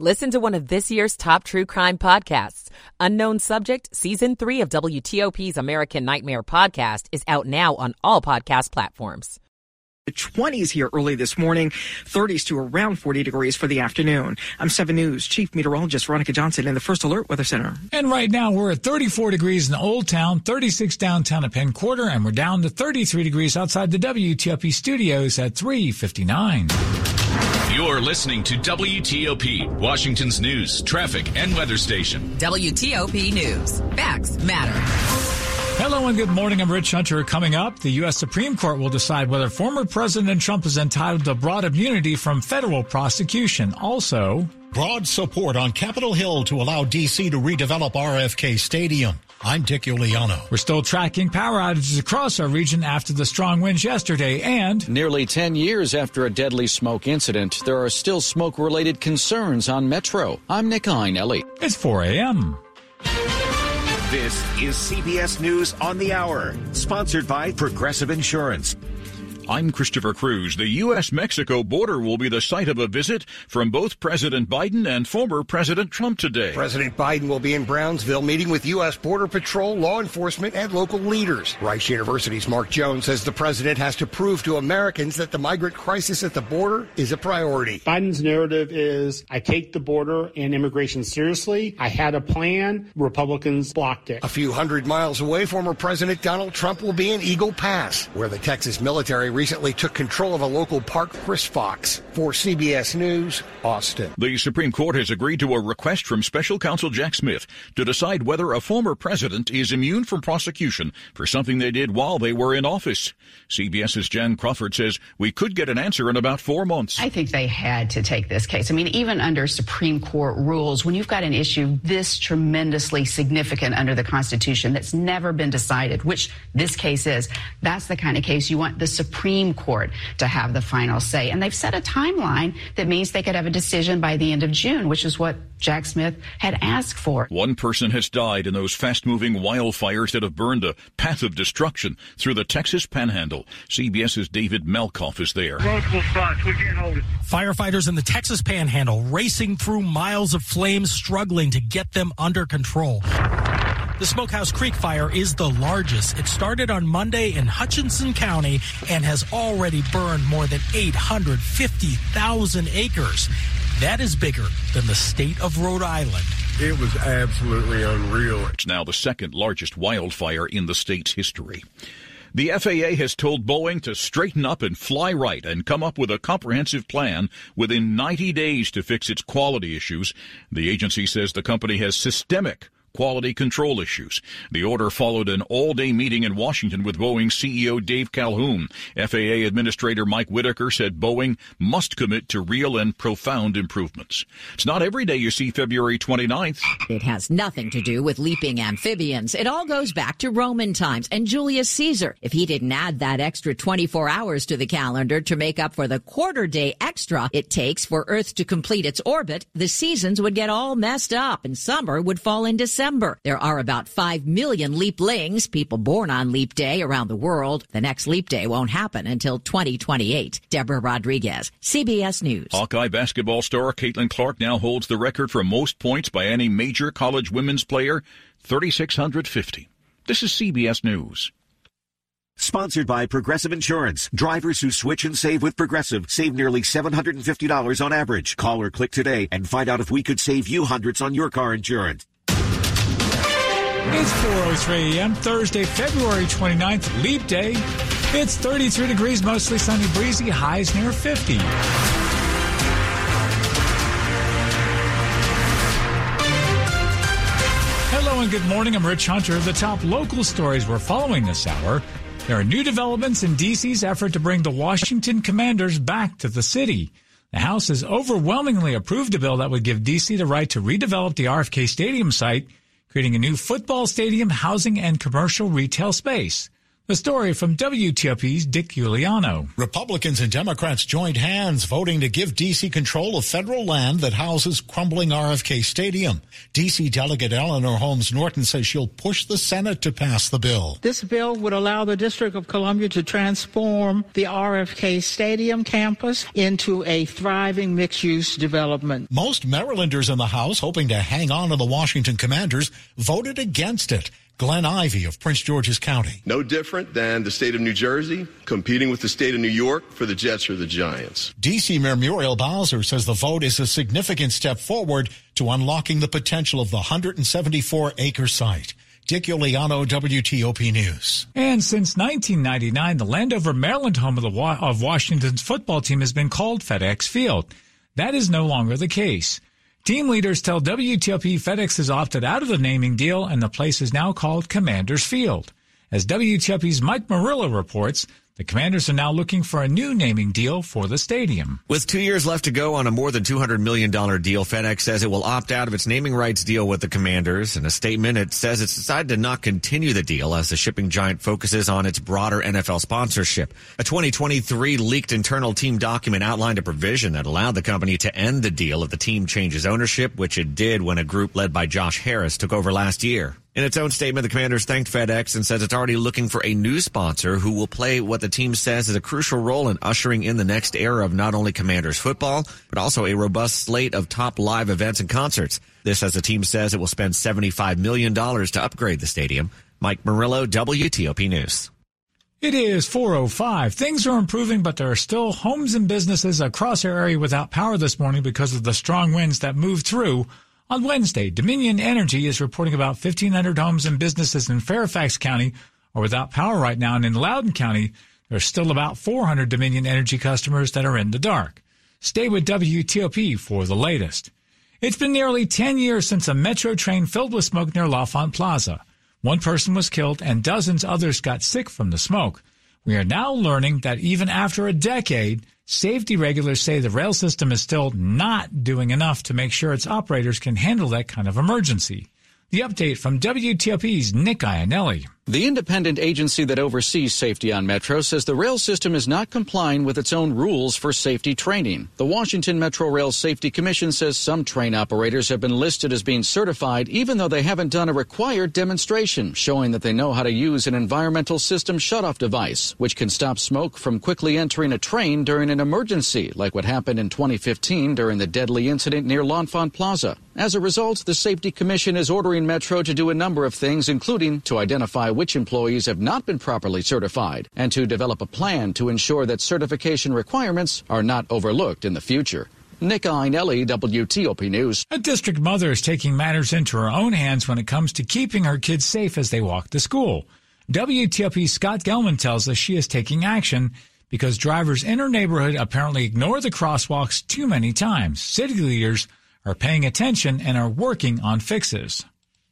Listen to one of this year's top true crime podcasts. Unknown Subject, Season 3 of WTOP's American Nightmare podcast is out now on all podcast platforms. The 20s here early this morning, 30s to around 40 degrees for the afternoon. I'm 7 News Chief Meteorologist Veronica Johnson in the First Alert Weather Center. And right now we're at 34 degrees in the Old Town, 36 downtown at Penn Quarter, and we're down to 33 degrees outside the WTOP studios at 359. You're listening to WTOP, Washington's news, traffic, and weather station. WTOP News. Facts matter. Hello and good morning. I'm Rich Hunter. Coming up, the U.S. Supreme Court will decide whether former President Trump is entitled to broad immunity from federal prosecution. Also, broad support on Capitol Hill to allow D.C. to redevelop RFK Stadium. I'm Dick Uliano. We're still tracking power outages across our region after the strong winds yesterday and nearly 10 years after a deadly smoke incident, there are still smoke related concerns on Metro. I'm Nick Iannelli. It's 4 a.m. This is CBS News on the Hour, sponsored by Progressive Insurance. I'm Christopher Cruz. The U.S. Mexico border will be the site of a visit from both President Biden and former President Trump today. President Biden will be in Brownsville meeting with U.S. Border Patrol, law enforcement, and local leaders. Rice University's Mark Jones says the president has to prove to Americans that the migrant crisis at the border is a priority. Biden's narrative is I take the border and immigration seriously. I had a plan. Republicans blocked it. A few hundred miles away, former President Donald Trump will be in Eagle Pass, where the Texas military recently took control of a local park, Chris Fox. For CBS News, Austin. The Supreme Court has agreed to a request from special counsel Jack Smith to decide whether a former president is immune from prosecution for something they did while they were in office. CBS's Jan Crawford says we could get an answer in about four months. I think they had to take this case. I mean, even under Supreme Court rules, when you've got an issue this tremendously significant under the Constitution that's never been decided, which this case is, that's the kind of case you want the Supreme Court to have the final say. And they've set a timeline that means they could have a decision by the end of June, which is what Jack Smith had asked for. One person has died in those fast moving wildfires that have burned a path of destruction through the Texas panhandle. CBS's David Malkoff is there. Multiple spots. We can't hold it. Firefighters in the Texas panhandle racing through miles of flames, struggling to get them under control. The Smokehouse Creek fire is the largest. It started on Monday in Hutchinson County and has already burned more than 850,000 acres. That is bigger than the state of Rhode Island. It was absolutely unreal. It's now the second largest wildfire in the state's history. The FAA has told Boeing to straighten up and fly right and come up with a comprehensive plan within 90 days to fix its quality issues. The agency says the company has systemic quality control issues. The order followed an all-day meeting in Washington with Boeing CEO Dave Calhoun. FAA Administrator Mike Whitaker said Boeing must commit to real and profound improvements. It's not every day you see February 29th. It has nothing to do with leaping amphibians. It all goes back to Roman times and Julius Caesar. If he didn't add that extra 24 hours to the calendar to make up for the quarter day extra it takes for Earth to complete its orbit, the seasons would get all messed up and summer would fall into December. There are about 5 million leaplings, people born on leap day around the world. The next leap day won't happen until 2028. Deborah Rodriguez, CBS News. Hawkeye basketball star Caitlin Clark now holds the record for most points by any major college women's player, 3,650. This is CBS News. Sponsored by Progressive Insurance. Drivers who switch and save with Progressive save nearly $750 on average. Call or click today and find out if we could save you hundreds on your car insurance. It's 4.03 a.m. Thursday, February 29th, Leap Day. It's 33 degrees, mostly sunny, breezy, highs near 50. Hello and good morning. I'm Rich Hunter. The top local stories we're following this hour. There are new developments in D.C.'s effort to bring the Washington Commanders back to the city. The House has overwhelmingly approved a bill that would give DC the right to redevelop the RFK Stadium site, creating a new football stadium, housing, and commercial retail space. The story from WTOP's Dick Uliano. Republicans and Democrats joined hands voting to give D.C. control of federal land that houses crumbling RFK Stadium. D.C. Delegate Eleanor Holmes Norton says she'll push the Senate to pass the bill. This bill would allow the District of Columbia to transform the RFK Stadium campus into a thriving mixed use development. Most Marylanders in the House, hoping to hang on to the Washington Commanders, voted against it. Glenn Ivey of Prince George's County. No different than the state of New Jersey competing with the state of New York for the Jets or the Giants. D.C. Mayor Muriel Bowser says the vote is a significant step forward to unlocking the potential of the 174 acre site. Dick Uliano, WTOP News. And since 1999, the Landover, Maryland home of, the, of Washington's football team has been called FedEx Field. That is no longer the case. Team leaders tell WTOP FedEx has opted out of the naming deal and the place is now called Commander's Field. As WTOP's Mike Murillo reports, the Commanders are now looking for a new naming deal for the stadium. With two years left to go on a more than $200 million deal, FedEx says it will opt out of its naming rights deal with the Commanders. In a statement, it says it's decided to not continue the deal as the shipping giant focuses on its broader NFL sponsorship. A 2023 leaked internal team document outlined a provision that allowed the company to end the deal if the team changes ownership, which it did when a group led by Josh Harris took over last year. In its own statement, the Commanders thanked FedEx and says it's already looking for a new sponsor who will play what the team says is a crucial role in ushering in the next era of not only Commanders football, but also a robust slate of top live events and concerts. This, as the team says, it will spend $75 million to upgrade the stadium. Mike Murillo, WTOP News. It is 405. Things are improving, but there are still homes and businesses across our area without power this morning because of the strong winds that moved through on Wednesday, Dominion Energy is reporting about 1,500 homes and businesses in Fairfax County are without power right now. And in Loudoun County, there's still about 400 Dominion Energy customers that are in the dark. Stay with WTOP for the latest. It's been nearly 10 years since a metro train filled with smoke near L'Enfant Plaza. One person was killed and dozens others got sick from the smoke. We are now learning that even after a decade, Safety regulars say the rail system is still not doing enough to make sure its operators can handle that kind of emergency. The update from WTOP's Nick Iannelli. The independent agency that oversees safety on Metro says the rail system is not complying with its own rules for safety training. The Washington Metro Rail Safety Commission says some train operators have been listed as being certified even though they haven't done a required demonstration showing that they know how to use an environmental system shutoff device, which can stop smoke from quickly entering a train during an emergency, like what happened in 2015 during the deadly incident near L'Enfant Plaza. As a result, the Safety Commission is ordering Metro to do a number of things, including to identify which employees have not been properly certified and to develop a plan to ensure that certification requirements are not overlooked in the future. Nick Iannelli, WTOP News. A district mother is taking matters into her own hands when it comes to keeping her kids safe as they walk to school. WTOP Scott Gelman tells us she is taking action because drivers in her neighborhood apparently ignore the crosswalks too many times. City leaders are paying attention and are working on fixes.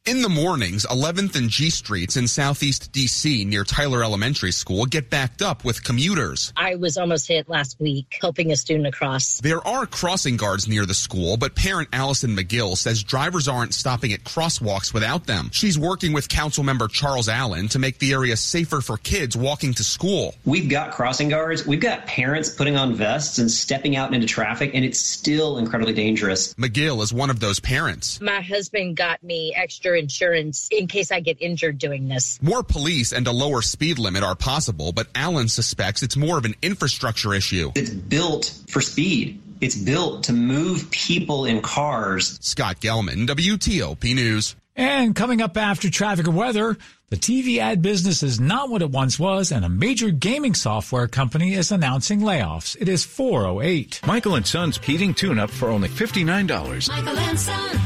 In the mornings, 11th and G Streets in Southeast DC near Tyler Elementary School get backed up with commuters. I was almost hit last week helping a student across. There are crossing guards near the school, but parent Allison McGill says drivers aren't stopping at crosswalks without them. She's working with council member Charles Allen to make the area safer for kids walking to school. We've got crossing guards, we've got parents putting on vests and stepping out into traffic, and it's still incredibly dangerous. McGill is one of those parents. My husband got me extra insurance in case I get injured doing this. More police and a lower speed limit are possible, but Allen suspects it's more of an infrastructure issue. It's built for speed. It's built to move people in cars. Scott Gelman, WTOP News. And coming up after traffic and weather, the TV ad business is not what it once was, and a major gaming software company is announcing layoffs. It is 408. Michael and Son's heating tune up for only $59. Michael and Son.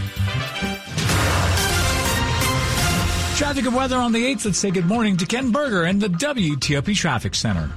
Traffic and weather on the 8th. Let's say good morning to Ken Berger and the WTOP Traffic Center.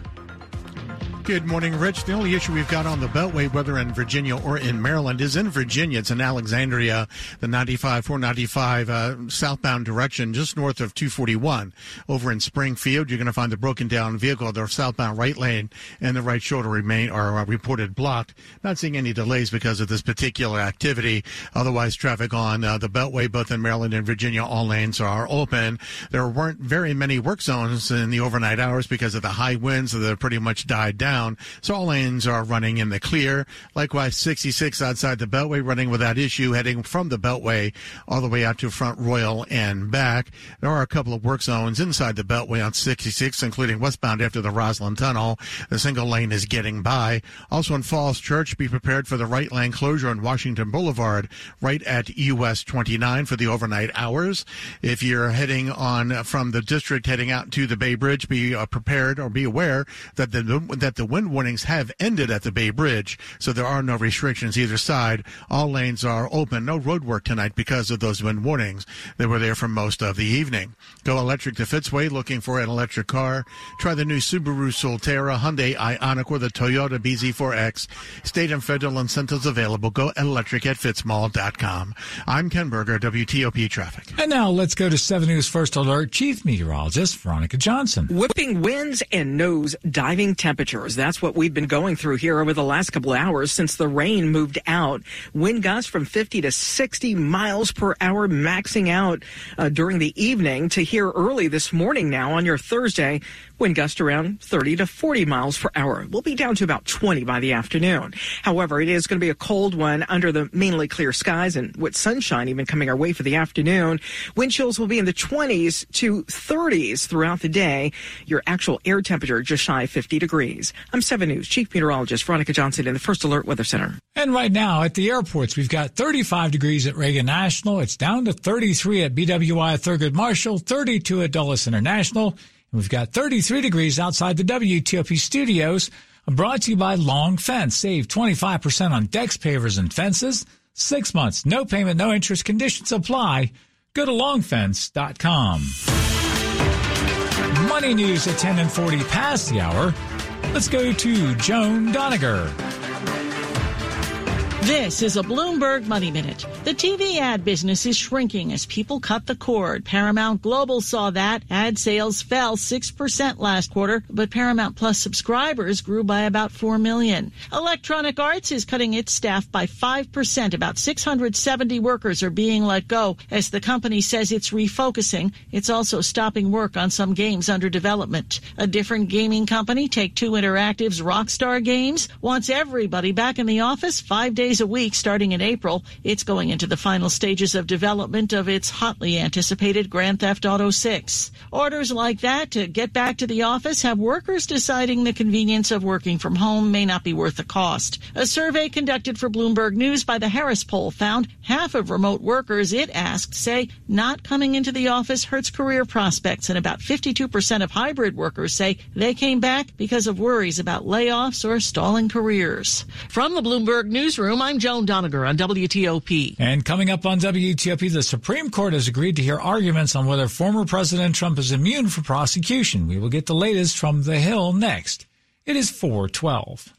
Good morning, Rich. The only issue we've got on the Beltway, whether in Virginia or in Maryland, is in Virginia. It's in Alexandria, the 95, 495 uh, southbound direction, just north of 241. Over in Springfield, you're going to find the broken down vehicle, the southbound right lane and the right shoulder remain are uh, reported blocked. Not seeing any delays because of this particular activity. Otherwise, traffic on uh, the Beltway, both in Maryland and Virginia, all lanes are open. There weren't very many work zones in the overnight hours because of the high winds that pretty much died down down. So all lanes are running in the clear. Likewise, 66 outside the Beltway running without issue, heading from the Beltway all the way out to Front Royal and back. There are a couple of work zones inside the Beltway on 66, including westbound after the Rosslyn Tunnel. The single lane is getting by. Also in Falls Church, be prepared for the right lane closure on Washington Boulevard, right at US 29 for the overnight hours. If you're heading on from the district heading out to the Bay Bridge, be uh, prepared or be aware that the that the wind warnings have ended at the Bay Bridge, so there are no restrictions either side. All lanes are open. No road work tonight because of those wind warnings. They were there for most of the evening. Go electric to Fitzway looking for an electric car. Try the new Subaru Solterra, Hyundai Ioniq, or the Toyota BZ4X. State and federal incentives available. Go electric at fitzmall.com. I'm Ken Berger, WTOP Traffic. And now let's go to 7 News First Alert Chief Meteorologist Veronica Johnson. Whipping winds and nose diving temperatures. That's what we've been going through here over the last couple of hours since the rain moved out. Wind gusts from 50 to 60 miles per hour, maxing out uh, during the evening to here early this morning now on your Thursday. Wind gusts around 30 to 40 miles per hour. We'll be down to about 20 by the afternoon. However, it is going to be a cold one under the mainly clear skies and with sunshine even coming our way for the afternoon. Wind chills will be in the 20s to 30s throughout the day. Your actual air temperature just shy of 50 degrees. I'm 7 News Chief Meteorologist Veronica Johnson in the First Alert Weather Center. And right now at the airports, we've got 35 degrees at Reagan National. It's down to 33 at BWI Thurgood Marshall, 32 at Dulles International. We've got 33 degrees outside the WTOP studios. Brought to you by Long Fence. Save 25% on decks, pavers, and fences. Six months, no payment, no interest. Conditions apply. Go to longfence.com. Money news at 10 and 40 past the hour. Let's go to Joan Doniger. This is a Bloomberg Money Minute. The TV ad business is shrinking as people cut the cord. Paramount Global saw that. Ad sales fell 6% last quarter, but Paramount Plus subscribers grew by about 4 million. Electronic Arts is cutting its staff by 5%. About 670 workers are being let go as the company says it's refocusing. It's also stopping work on some games under development. A different gaming company, Take Two Interactive's Rockstar Games, wants everybody back in the office five days a week starting in April. It's going into the final stages of development of its hotly anticipated Grand Theft Auto 6. Orders like that to get back to the office have workers deciding the convenience of working from home may not be worth the cost. A survey conducted for Bloomberg News by the Harris poll found half of remote workers it asked say not coming into the office hurts career prospects and about 52% of hybrid workers say they came back because of worries about layoffs or stalling careers. From the Bloomberg newsroom, I'm Joan Doniger on WTOP. And coming up on WTOP, the Supreme Court has agreed to hear arguments on whether former President Trump is immune from prosecution. We will get the latest from The Hill next. It is 412.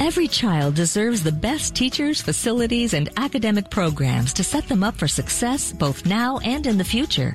Every child deserves the best teachers, facilities, and academic programs to set them up for success both now and in the future.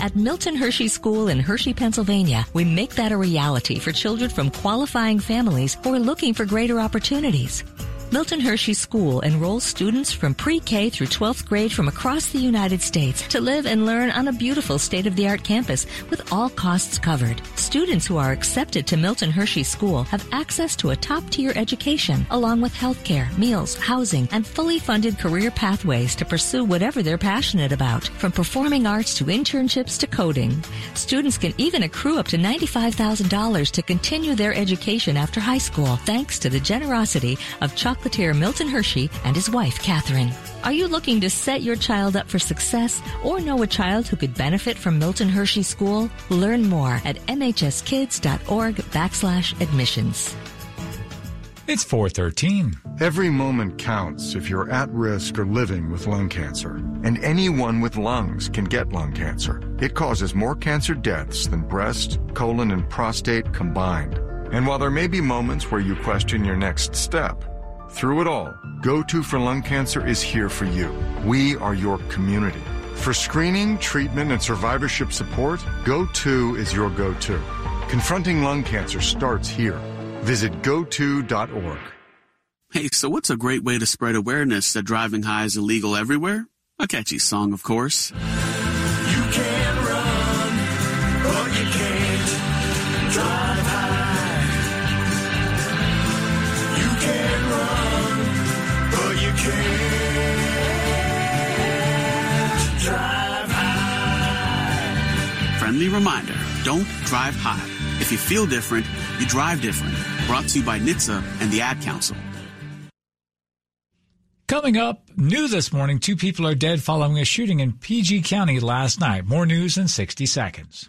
At Milton Hershey School in Hershey, Pennsylvania, we make that a reality for children from qualifying families who are looking for greater opportunities. Milton Hershey School enrolls students from pre-K through 12th grade from across the United States to live and learn on a beautiful state-of-the-art campus with all costs covered. Students who are accepted to Milton Hershey School have access to a top-tier education along with health care, meals, housing, and fully funded career pathways to pursue whatever they're passionate about, from performing arts to internships to coding. Students can even accrue up to $95,000 to continue their education after high school thanks to the generosity of Chuck chocolatier Milton Hershey and his wife, Catherine. Are you looking to set your child up for success or know a child who could benefit from Milton Hershey School? Learn more at mhskids.org backslash admissions. It's 413. Every moment counts if you're at risk or living with lung cancer. And anyone with lungs can get lung cancer. It causes more cancer deaths than breast, colon, and prostate combined. And while there may be moments where you question your next step, through it all, GO2 for Lung Cancer is here for you. We are your community. For screening, treatment, and survivorship support, Go To is your go to. Confronting lung cancer starts here. Visit go2.org. Hey, so what's a great way to spread awareness that driving high is illegal everywhere? A catchy song, of course. Friendly reminder, don't drive high. If you feel different, you drive different. Brought to you by NHTSA and the Ad Council. Coming up, new this morning, two people are dead following a shooting in PG County last night. More news in 60 seconds.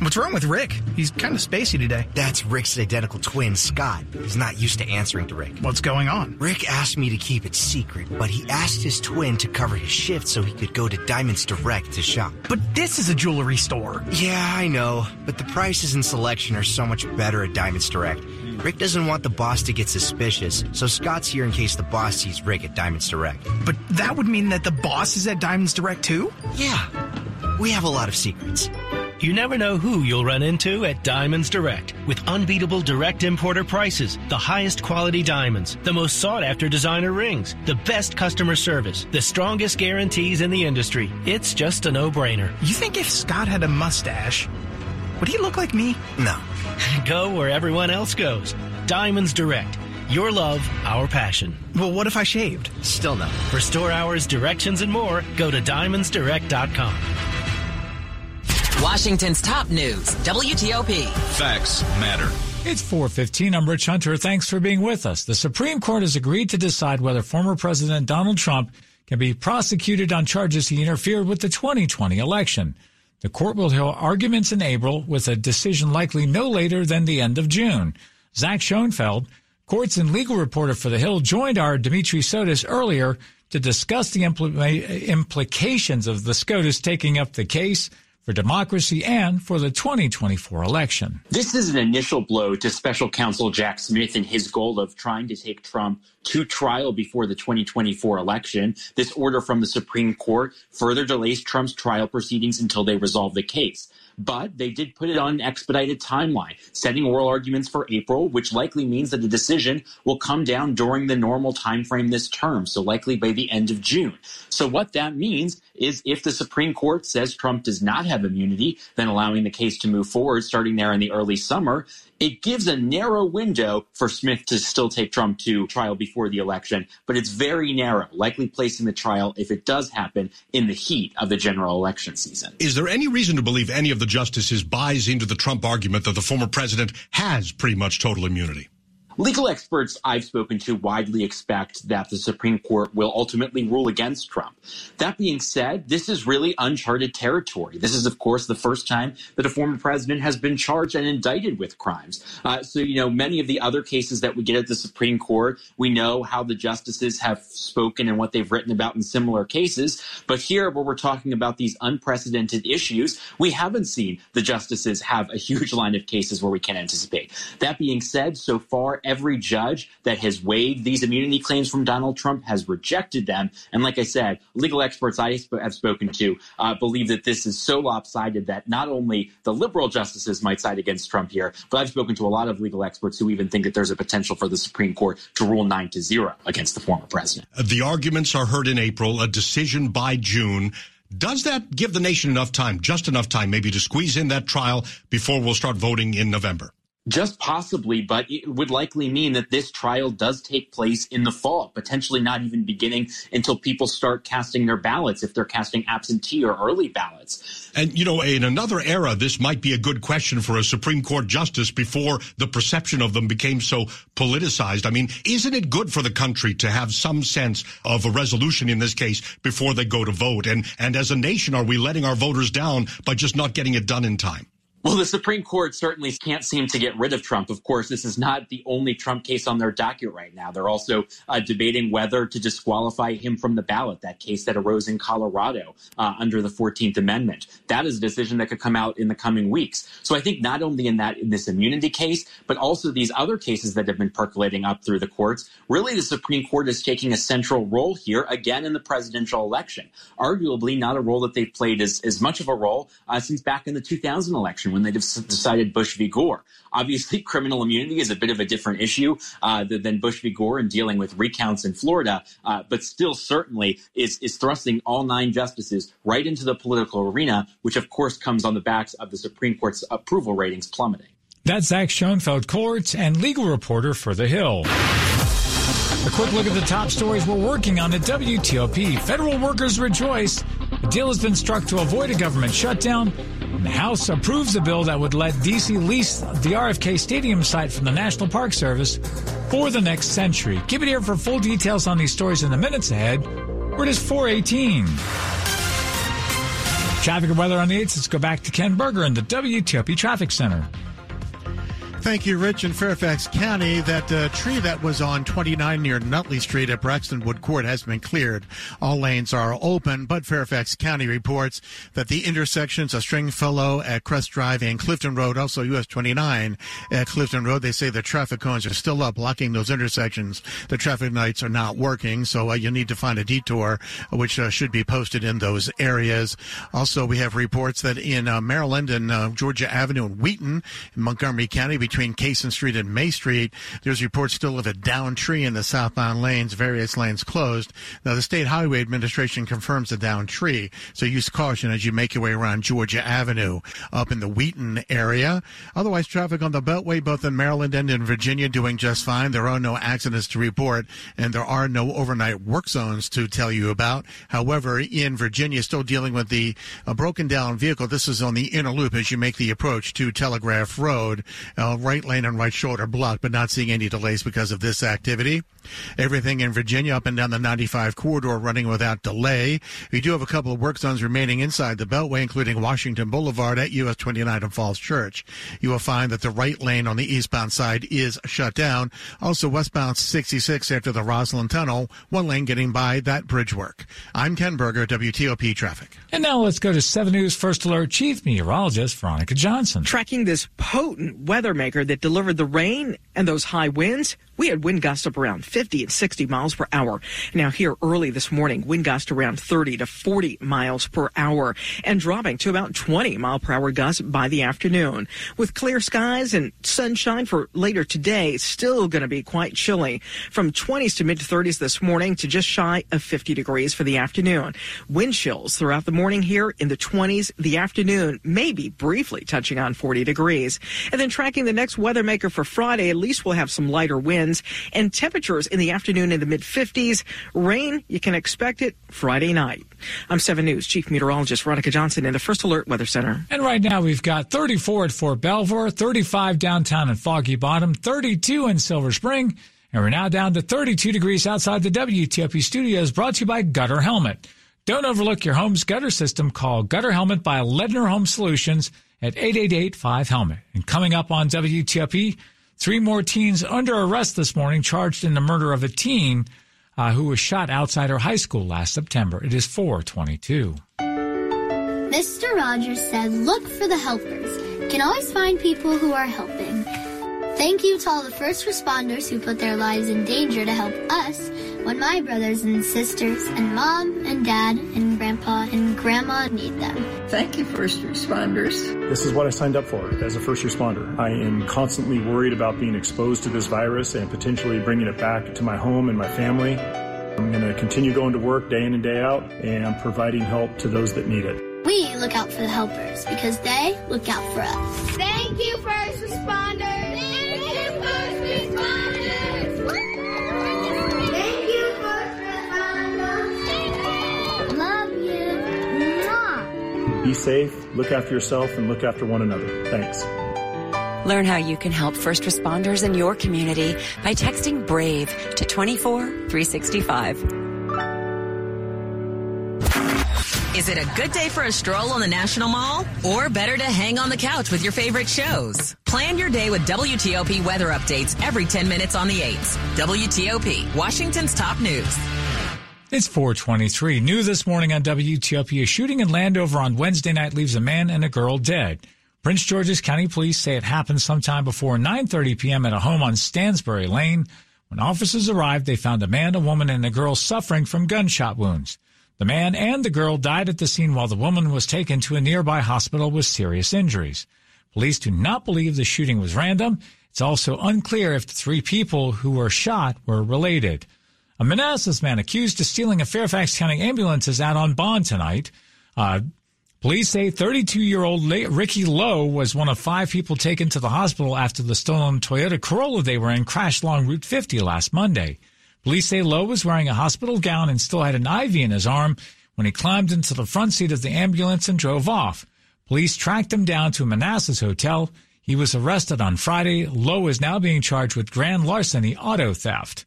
What's wrong with Rick? He's kind of spacey today. That's Rick's identical twin, Scott. He's not used to answering to Rick. What's going on? Rick asked me to keep it secret, but he asked his twin to cover his shift so he could go to Diamonds Direct to shop. But this is a jewelry store. Yeah, I know, but the prices and selection are so much better at Diamonds Direct. Rick doesn't want the boss to get suspicious, so Scott's here in case the boss sees Rick at Diamonds Direct. But that would mean that the boss is at Diamonds Direct too? Yeah, we have a lot of secrets. You never know who you'll run into at Diamonds Direct. With unbeatable direct importer prices, the highest quality diamonds, the most sought after designer rings, the best customer service, the strongest guarantees in the industry. It's just a no brainer. You think if Scott had a mustache, would he look like me? No. Go where everyone else goes. Diamonds Direct. Your love, our passion. Well, what if I shaved? Still no. For store hours, directions, and more, go to diamondsdirect.com. Washington's top news, WTOP. Facts matter. It's 415. I'm Rich Hunter. Thanks for being with us. The Supreme Court has agreed to decide whether former President Donald Trump can be prosecuted on charges he interfered with the 2020 election. The court will hear arguments in April with a decision likely no later than the end of June. Zach Schonfeld, courts and legal reporter for The Hill, joined our Dimitri Sotis earlier to discuss the impl- implications of the SCOTUS taking up the case for democracy and for the 2024 election. This is an initial blow to special counsel Jack Smith and his goal of trying to take Trump to trial before the 2024 election. This order from the Supreme Court further delays Trump's trial proceedings until they resolve the case but they did put it on an expedited timeline, setting oral arguments for April, which likely means that the decision will come down during the normal timeframe this term, so likely by the end of June. So what that means is if the Supreme Court says Trump does not have immunity, then allowing the case to move forward starting there in the early summer, it gives a narrow window for Smith to still take Trump to trial before the election, but it's very narrow, likely placing the trial, if it does happen, in the heat of the general election season. Is there any reason to believe any of the justices buys into the Trump argument that the former president has pretty much total immunity? Legal experts I've spoken to widely expect that the Supreme Court will ultimately rule against Trump. That being said, this is really uncharted territory. This is, of course, the first time that a former president has been charged and indicted with crimes. Uh, so, you know, many of the other cases that we get at the Supreme Court, we know how the justices have spoken and what they've written about in similar cases. But here, where we're talking about these unprecedented issues, we haven't seen the justices have a huge line of cases where we can anticipate. That being said, so far, every judge that has waived these immunity claims from Donald Trump has rejected them. And like I said, legal experts I have spoken to uh, believe that this is so lopsided that not only the liberal justices might side against Trump here, but I've spoken to a lot of legal experts who even think that there's a potential for the Supreme Court to rule nine to zero against the former president. The arguments are heard in April, a decision by June. Does that give the nation enough time, just enough time, maybe to squeeze in that trial before we'll start voting in November? Just possibly, but it would likely mean that this trial does take place in the fall, potentially not even beginning until people start casting their ballots, if they're casting absentee or early ballots. And, you know, in another era, this might be a good question for a Supreme Court justice before the perception of them became so politicized. I mean, isn't it good for the country to have some sense of a resolution in this case before they go to vote? And, and as a nation, are we letting our voters down by just not getting it done in time? Well, the Supreme Court certainly can't seem to get rid of Trump. Of course, this is not the only Trump case on their docket right now. They're also uh, debating whether to disqualify him from the ballot, that case that arose in Colorado uh, under the 14th Amendment. That is a decision that could come out in the coming weeks. So I think not only in that in this immunity case, but also these other cases that have been percolating up through the courts, really the Supreme Court is taking a central role here again in the presidential election. Arguably not a role that they've played as, as much of a role uh, since back in the 2000 election when they decided Bush v. Gore. Obviously, criminal immunity is a bit of a different issue uh, than Bush v. Gore in dealing with recounts in Florida, uh, but still certainly is, is thrusting all nine justices right into the political arena, which of course comes on the backs of the Supreme Court's approval ratings plummeting. That's Zach Schonfeld, courts and legal reporter for The Hill. A quick look at the top stories we're working on at WTOP. Federal workers rejoice. A deal has been struck to avoid a government shutdown. The House approves a bill that would let D.C. lease the RFK Stadium site from the National Park Service for the next century. Keep it here for full details on these stories in the minutes ahead. Where it is 418. Traffic and weather on the 8th. Let's go back to Ken Berger in the WTOP Traffic Center. Thank you, Rich. In Fairfax County, that uh, tree that was on 29 near Nutley Street at Braxton Wood Court has been cleared. All lanes are open, but Fairfax County reports that the intersections of Stringfellow at Crest Drive and Clifton Road, also US 29 at Clifton Road, they say the traffic cones are still up, blocking those intersections. The traffic lights are not working, so uh, you need to find a detour, which uh, should be posted in those areas. Also, we have reports that in uh, Maryland and uh, Georgia Avenue and Wheaton in Montgomery County, between Cason Street and May Street. There's reports still of a down tree in the southbound lanes, various lanes closed. Now, the State Highway Administration confirms the down tree, so use caution as you make your way around Georgia Avenue up in the Wheaton area. Otherwise, traffic on the Beltway, both in Maryland and in Virginia, doing just fine. There are no accidents to report, and there are no overnight work zones to tell you about. However, in Virginia, still dealing with the uh, broken down vehicle. This is on the inner loop as you make the approach to Telegraph Road. Uh, right lane and right shoulder blocked, but not seeing any delays because of this activity. Everything in Virginia up and down the 95 corridor running without delay. We do have a couple of work zones remaining inside the Beltway, including Washington Boulevard at US 29 and Falls Church. You will find that the right lane on the eastbound side is shut down. Also westbound 66 after the Rosslyn Tunnel, one lane getting by that bridge work. I'm Ken Berger, WTOP Traffic. And now let's go to 7 News First Alert Chief Meteorologist Veronica Johnson. Tracking this potent weather that delivered the rain and those high winds, we had wind gusts of around 50 and 60 miles per hour. Now here early this morning, wind gusts around 30 to 40 miles per hour and dropping to about 20 mile per hour gusts by the afternoon. With clear skies and sunshine for later today, still going to be quite chilly from 20s to mid 30s this morning to just shy of 50 degrees for the afternoon. Wind chills throughout the morning here in the 20s, the afternoon maybe briefly touching on 40 degrees. And then tracking the next weather maker for Friday, at least we'll have some lighter winds and temperatures in the afternoon in the mid 50s. Rain, you can expect it Friday night. I'm 7 News Chief Meteorologist Veronica Johnson in the First Alert Weather Center. And right now we've got 34 at Fort Belvoir, 35 downtown in Foggy Bottom, 32 in Silver Spring, and we're now down to 32 degrees outside the WTOP studios brought to you by Gutter Helmet. Don't overlook your home's gutter system. Call Gutter Helmet by Ledner Home Solutions at 888-5-HELMET. And coming up on WTOP, Three more teens under arrest this morning charged in the murder of a teen uh, who was shot outside her high school last September. It is 422. Mr. Rogers said, look for the helpers. You can always find people who are helping. Thank you to all the first responders who put their lives in danger to help us when my brothers and sisters and mom and dad and grandpa and grandma need them. Thank you, first responders. This is what I signed up for as a first responder. I am constantly worried about being exposed to this virus and potentially bringing it back to my home and my family. I'm going to continue going to work day in and day out and providing help to those that need it. We look out for the helpers because they look out for us. Thank you, first responders. Be safe, look after yourself, and look after one another. Thanks. Learn how you can help first responders in your community by texting BRAVE to 24 365. Is it a good day for a stroll on the National Mall? Or better to hang on the couch with your favorite shows? Plan your day with WTOP weather updates every 10 minutes on the 8s. WTOP, Washington's top news. It's 423. New this morning on WTOP. A shooting in Landover on Wednesday night leaves a man and a girl dead. Prince George's County Police say it happened sometime before 9.30 p.m. at a home on Stansbury Lane. When officers arrived, they found a man, a woman, and a girl suffering from gunshot wounds. The man and the girl died at the scene while the woman was taken to a nearby hospital with serious injuries. Police do not believe the shooting was random. It's also unclear if the three people who were shot were related. A Manassas man accused of stealing a Fairfax County ambulance is out on bond tonight. Uh, police say 32-year-old Ricky Lowe was one of five people taken to the hospital after the stolen Toyota Corolla they were in crashed along Route 50 last Monday. Police say Lowe was wearing a hospital gown and still had an IV in his arm when he climbed into the front seat of the ambulance and drove off. Police tracked him down to Manassas hotel. He was arrested on Friday. Lowe is now being charged with grand larceny auto theft.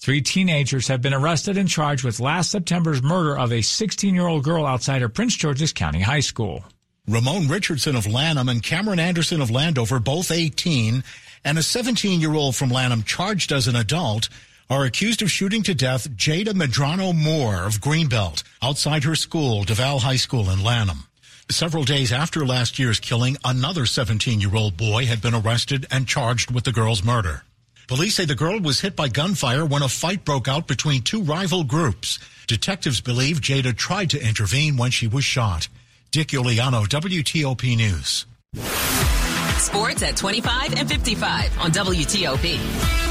Three teenagers have been arrested and charged with last September's murder of a 16-year-old girl outside of Prince George's County High School. Ramon Richardson of Lanham and Cameron Anderson of Landover, both 18, and a 17-year-old from Lanham charged as an adult are accused of shooting to death Jada Medrano Moore of Greenbelt outside her school, DuVal High School in Lanham. Several days after last year's killing, another 17 year old boy had been arrested and charged with the girl's murder. Police say the girl was hit by gunfire when a fight broke out between two rival groups. Detectives believe Jada tried to intervene when she was shot. Dick Uliano, WTOP News. Sports at 25 and 55 on WTOP.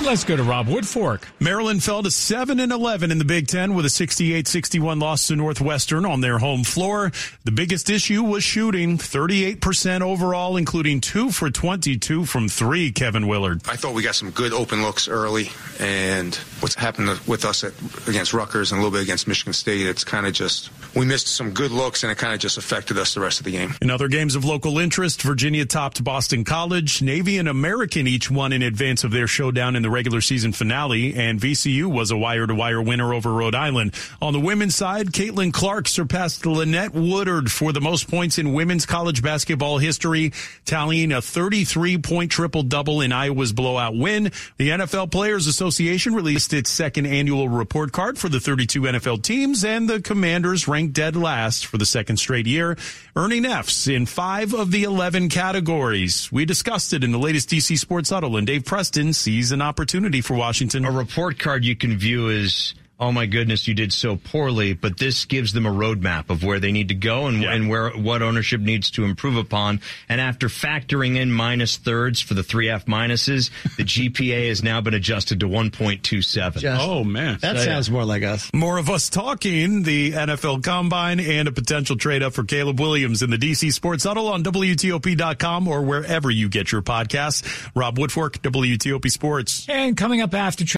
And let's go to Rob Woodfork. Maryland fell to 7 and 11 in the Big Ten with a 68-61 loss to Northwestern on their home floor. The biggest issue was shooting, 38% overall, including 2 for 22 from 3, Kevin Willard. I thought we got some good open looks early, and what's happened with us at, against Rutgers and a little bit against Michigan State, it's kind of just, we missed some good looks, and it kind of just affected us the rest of the game. In other games of local interest, Virginia topped Boston College. Navy and American each won in advance of their showdown in the regular season finale, and VCU was a wire to wire winner over Rhode Island. On the women's side, Caitlin Clark surpassed Lynette Woodard for the most points in women's college basketball history, tallying a 33 point triple double in Iowa's blowout win. The NFL Players Association released its second annual report card for the 32 NFL teams, and the Commanders ranked dead last for the second straight year, earning Fs in five of the 11 categories. We discussed it in the latest DC Sports Huddle, and Dave Preston sees an opportunity for Washington. A report card you can view as oh my goodness, you did so poorly. But this gives them a roadmap of where they need to go and, yeah. and where what ownership needs to improve upon. And after factoring in minus thirds for the three F minuses, the GPA has now been adjusted to 1.27. oh man, that so, sounds yeah. more like us. More of us talking the NFL Combine and a potential trade up for Caleb Williams in the DC Sports Huddle on WTOP.com or wherever you get your podcasts. Rob Woodfork, WTOP Sports. And coming up after.